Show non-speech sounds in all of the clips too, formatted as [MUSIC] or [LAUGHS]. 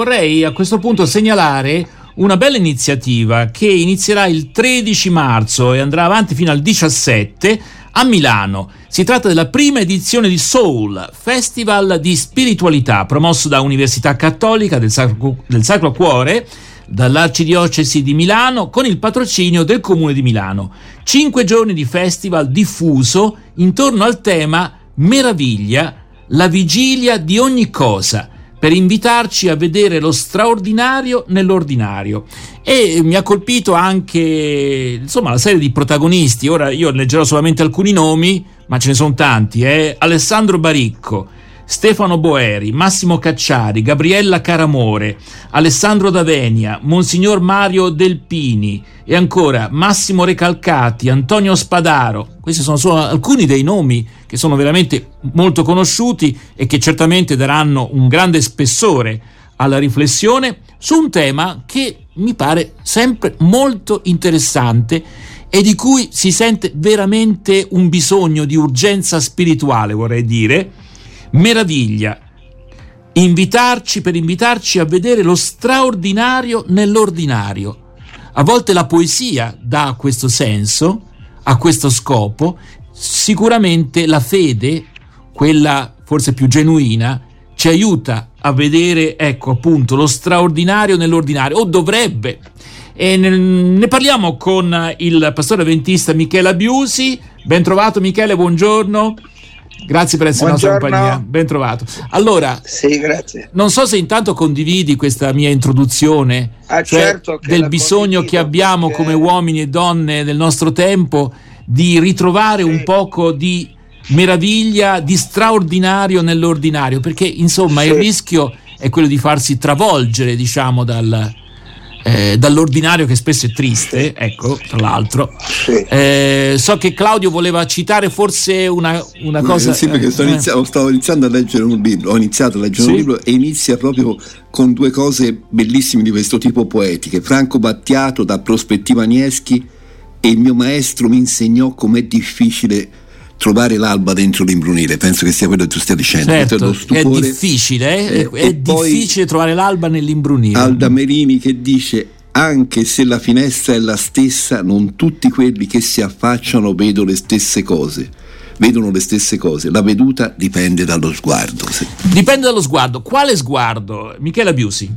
Vorrei a questo punto segnalare una bella iniziativa che inizierà il 13 marzo e andrà avanti fino al 17 a Milano. Si tratta della prima edizione di Soul, festival di spiritualità promosso da Università Cattolica del Sacro, del Sacro Cuore, dall'Arcidiocesi di Milano, con il patrocinio del Comune di Milano. Cinque giorni di festival diffuso intorno al tema Meraviglia, la vigilia di ogni cosa per invitarci a vedere lo straordinario nell'ordinario. E mi ha colpito anche insomma, la serie di protagonisti. Ora io leggerò solamente alcuni nomi, ma ce ne sono tanti. Eh? Alessandro Baricco, Stefano Boeri, Massimo Cacciari, Gabriella Caramore, Alessandro Davenia, Monsignor Mario Delpini e ancora Massimo Recalcati, Antonio Spadaro. Questi sono solo alcuni dei nomi che sono veramente molto conosciuti e che certamente daranno un grande spessore alla riflessione su un tema che mi pare sempre molto interessante e di cui si sente veramente un bisogno di urgenza spirituale, vorrei dire, meraviglia, invitarci per invitarci a vedere lo straordinario nell'ordinario. A volte la poesia dà questo senso, a questo scopo, sicuramente la fede, quella forse più genuina, ci aiuta a vedere, ecco appunto, lo straordinario nell'ordinario, o dovrebbe. E ne parliamo con il pastore avventista Michele Abiusi. Ben trovato Michele, buongiorno. Grazie per essere Buongiorno. nostra compagnia, ben trovato. Allora, sì, non so se intanto condividi questa mia introduzione ah, cioè certo del bisogno che abbiamo perché... come uomini e donne del nostro tempo di ritrovare sì. un poco di meraviglia, di straordinario nell'ordinario, perché insomma sì. il rischio è quello di farsi travolgere, diciamo, dal, eh, dall'ordinario che spesso è triste, ecco, tra l'altro. Sì. Eh, so che Claudio voleva citare forse una, una cosa... Sì, perché sto iniziando, stavo iniziando a leggere un libro, ho iniziato a leggere sì. un libro e inizia proprio con due cose bellissime di questo tipo poetiche. Franco Battiato da Prospettiva Nieschi e il mio maestro mi insegnò com'è difficile trovare l'alba dentro l'imbrunire, penso che sia quello che tu stia dicendo. Certo, è difficile, eh? è, difficile trovare l'alba nell'imbrunire. Alda Merini che dice anche se la finestra è la stessa, non tutti quelli che si affacciano vedono le stesse cose. Vedono le stesse cose, la veduta dipende dallo sguardo. Dipende dallo sguardo. Quale sguardo? Michela Biusi.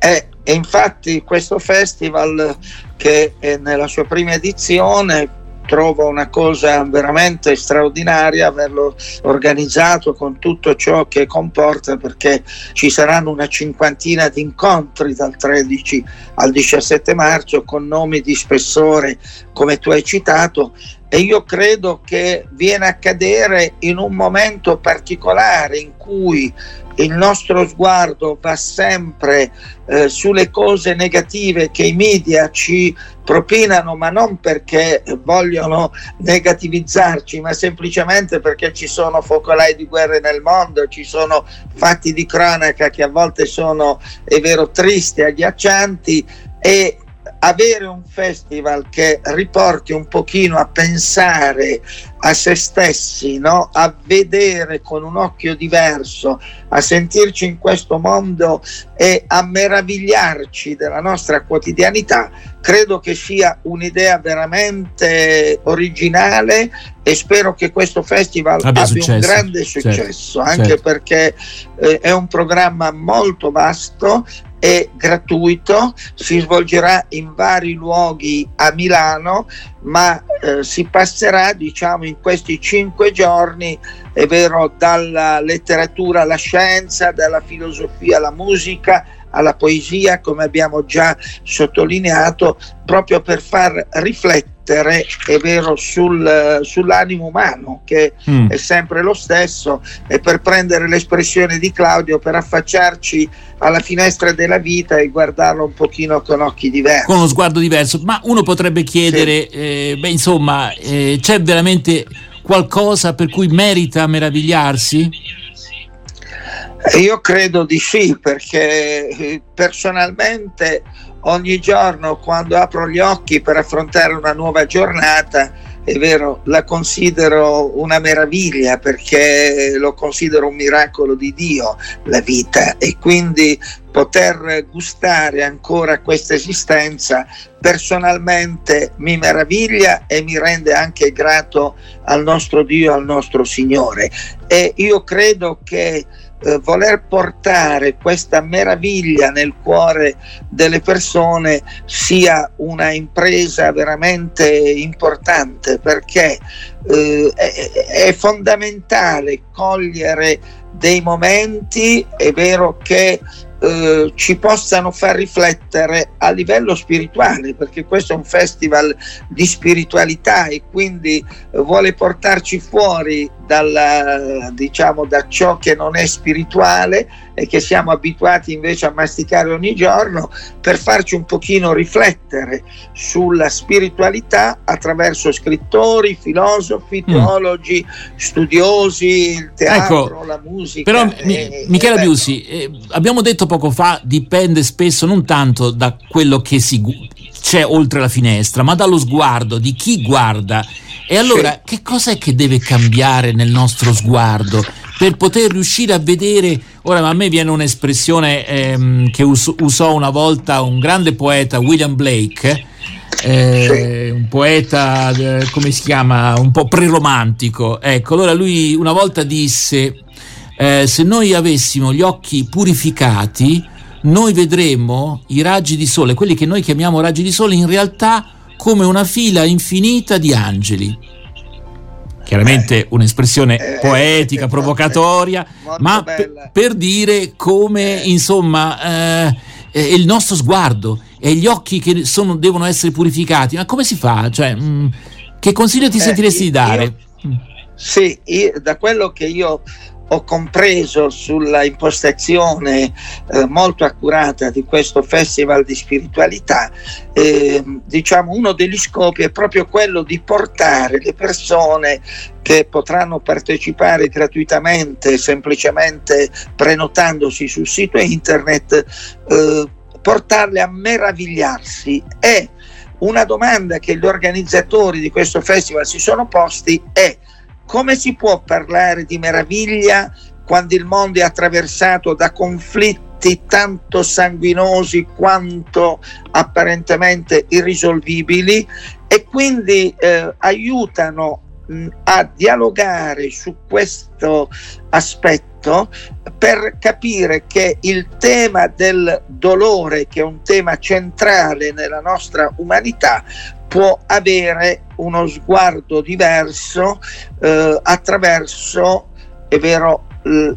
Eh, e infatti questo festival che è nella sua prima edizione trovo una cosa veramente straordinaria averlo organizzato con tutto ciò che comporta perché ci saranno una cinquantina di incontri dal 13 al 17 marzo con nomi di spessore come tu hai citato e io credo che viene a cadere in un momento particolare in cui il nostro sguardo va sempre eh, sulle cose negative che i media ci propinano, ma non perché vogliono negativizzarci, ma semplicemente perché ci sono focolai di guerra nel mondo, ci sono fatti di cronaca che a volte sono, è vero, tristi, agghiaccianti e avere un festival che riporti un pochino a pensare a se stessi, no? a vedere con un occhio diverso, a sentirci in questo mondo e a meravigliarci della nostra quotidianità, credo che sia un'idea veramente originale e spero che questo festival abbia, abbia un grande certo, successo, certo, anche certo. perché eh, è un programma molto vasto è gratuito, si svolgerà in vari luoghi a Milano, ma eh, si passerà diciamo in questi cinque giorni, è vero, dalla letteratura alla scienza, dalla filosofia alla musica, alla poesia, come abbiamo già sottolineato, proprio per far riflettere è vero, sul, sull'animo umano, che mm. è sempre lo stesso, e per prendere l'espressione di Claudio, per affacciarci alla finestra della vita e guardarlo un pochino con occhi diversi. Con uno sguardo diverso, ma uno potrebbe chiedere, sì. eh, beh, insomma, eh, c'è veramente qualcosa per cui merita meravigliarsi? Io credo di sì, perché eh, personalmente ogni giorno quando apro gli occhi per affrontare una nuova giornata è vero, la considero una meraviglia perché lo considero un miracolo di Dio la vita e quindi poter gustare ancora questa esistenza personalmente mi meraviglia e mi rende anche grato al nostro Dio, al nostro Signore. E io credo che eh, voler portare questa meraviglia nel cuore delle persone sia una impresa veramente importante perché eh, è, è fondamentale cogliere dei momenti, è vero che eh, ci possano far riflettere a livello spirituale, perché questo è un festival di spiritualità e quindi eh, vuole portarci fuori dalla, diciamo, da ciò che non è spirituale e che siamo abituati invece a masticare ogni giorno per farci un pochino riflettere sulla spiritualità attraverso scrittori, filosofi, mm. teologi, mm. studiosi, il teatro, ecco, la musica. Però eh, Michela Biusi, eh, abbiamo detto poco fa dipende spesso non tanto da quello che si, c'è oltre la finestra, ma dallo sguardo di chi guarda. E allora sì. che cosa è che deve cambiare nel nostro sguardo per poter riuscire a vedere? Ora, a me viene un'espressione ehm, che us- usò una volta un grande poeta, William Blake. Eh, un poeta, eh, come si chiama, un po' preromantico. Ecco, allora lui una volta disse eh, se noi avessimo gli occhi purificati, noi vedremmo i raggi di sole, quelli che noi chiamiamo raggi di sole, in realtà come una fila infinita di angeli. Chiaramente eh, un'espressione eh, poetica, eh, provocatoria, [LAUGHS] ma p- per dire come, eh. insomma, eh, il nostro sguardo e gli occhi che sono, devono essere purificati. Ma come si fa? Cioè, mh, mm, che consiglio ti sentiresti di dare? Io, sì, io, da quello che io ho compreso sulla impostazione eh, molto accurata di questo festival di spiritualità, eh, diciamo uno degli scopi è proprio quello di portare le persone che potranno partecipare gratuitamente, semplicemente prenotandosi sul sito internet, eh, portarle a meravigliarsi. E una domanda che gli organizzatori di questo festival si sono posti è come si può parlare di meraviglia quando il mondo è attraversato da conflitti tanto sanguinosi quanto apparentemente irrisolvibili e quindi eh, aiutano mh, a dialogare su questo aspetto per capire che il tema del dolore, che è un tema centrale nella nostra umanità, può avere uno sguardo diverso eh, attraverso, è vero,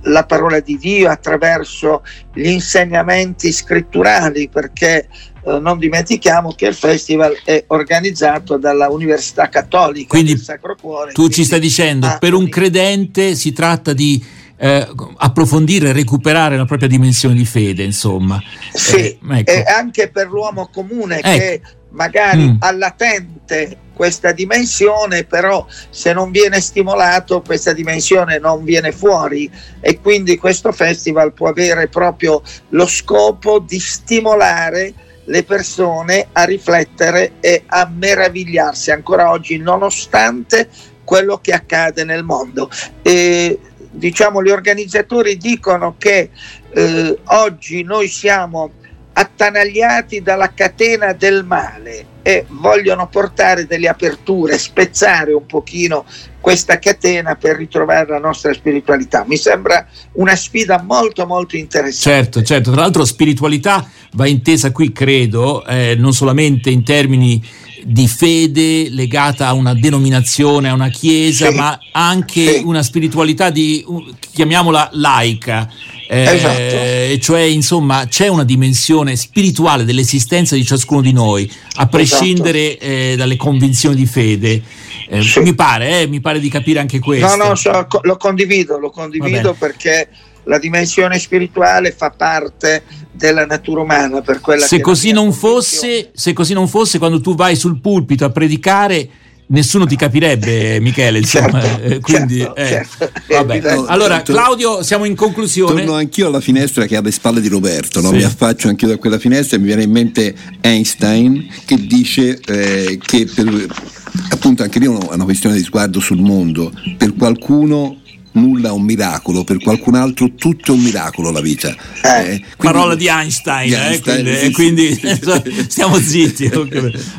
la parola di Dio, attraverso gli insegnamenti scritturali, perché eh, non dimentichiamo che il festival è organizzato dalla Università Cattolica quindi del Sacro Cuore. Tu ci stai dicendo, per un credente si tratta di eh, approfondire e recuperare la propria dimensione di fede, insomma. Sì, eh, ecco. e anche per l'uomo comune ecco. che magari mm. ha latente questa dimensione, però se non viene stimolato questa dimensione non viene fuori e quindi questo festival può avere proprio lo scopo di stimolare le persone a riflettere e a meravigliarsi ancora oggi nonostante quello che accade nel mondo. E, diciamo, gli organizzatori dicono che eh, oggi noi siamo attanagliati dalla catena del male e vogliono portare delle aperture, spezzare un pochino questa catena per ritrovare la nostra spiritualità. Mi sembra una sfida molto molto interessante. Certo, certo, tra l'altro spiritualità va intesa qui, credo, eh, non solamente in termini di fede legata a una denominazione, a una chiesa, sì, ma anche sì. una spiritualità di, chiamiamola laica, eh, esatto. cioè insomma c'è una dimensione spirituale dell'esistenza di ciascuno di noi, a prescindere esatto. eh, dalle convinzioni di fede. Eh, sì. mi, pare, eh, mi pare di capire anche questo. No, no, so, lo condivido, lo condivido perché la dimensione spirituale fa parte della natura umana per quella se così non fosse se così non fosse quando tu vai sul pulpito a predicare nessuno ti capirebbe, Michele. Insomma, certo, eh, quindi, certo, eh, certo. Allora, Claudio, siamo in conclusione. Torno anch'io alla finestra che ha le spalle di Roberto. No? Sì. Mi affaccio anch'io da quella finestra e mi viene in mente Einstein che dice eh, che per appunto anche lì è una questione di sguardo sul mondo. Per qualcuno nulla è un miracolo, per qualcun altro tutto è un miracolo la vita. Eh, quindi, Parola di Einstein, di Einstein eh, quindi, sì, quindi sì. stiamo zitti.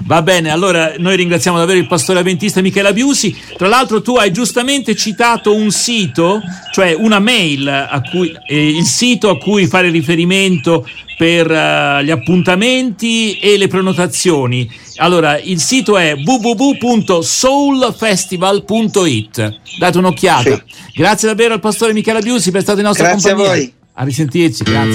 Va bene, allora noi ringraziamo davvero il pastore avventista Michele Biusi. Tra l'altro tu hai giustamente citato un sito, cioè una mail, a cui, eh, il sito a cui fare riferimento per uh, gli appuntamenti e le prenotazioni. Allora, il sito è www.soulfestival.it. Date un'occhiata. Sì. Grazie davvero al pastore Michele Biusi per essere stato in nostra grazie compagnia. A voi. A risentirci, grazie.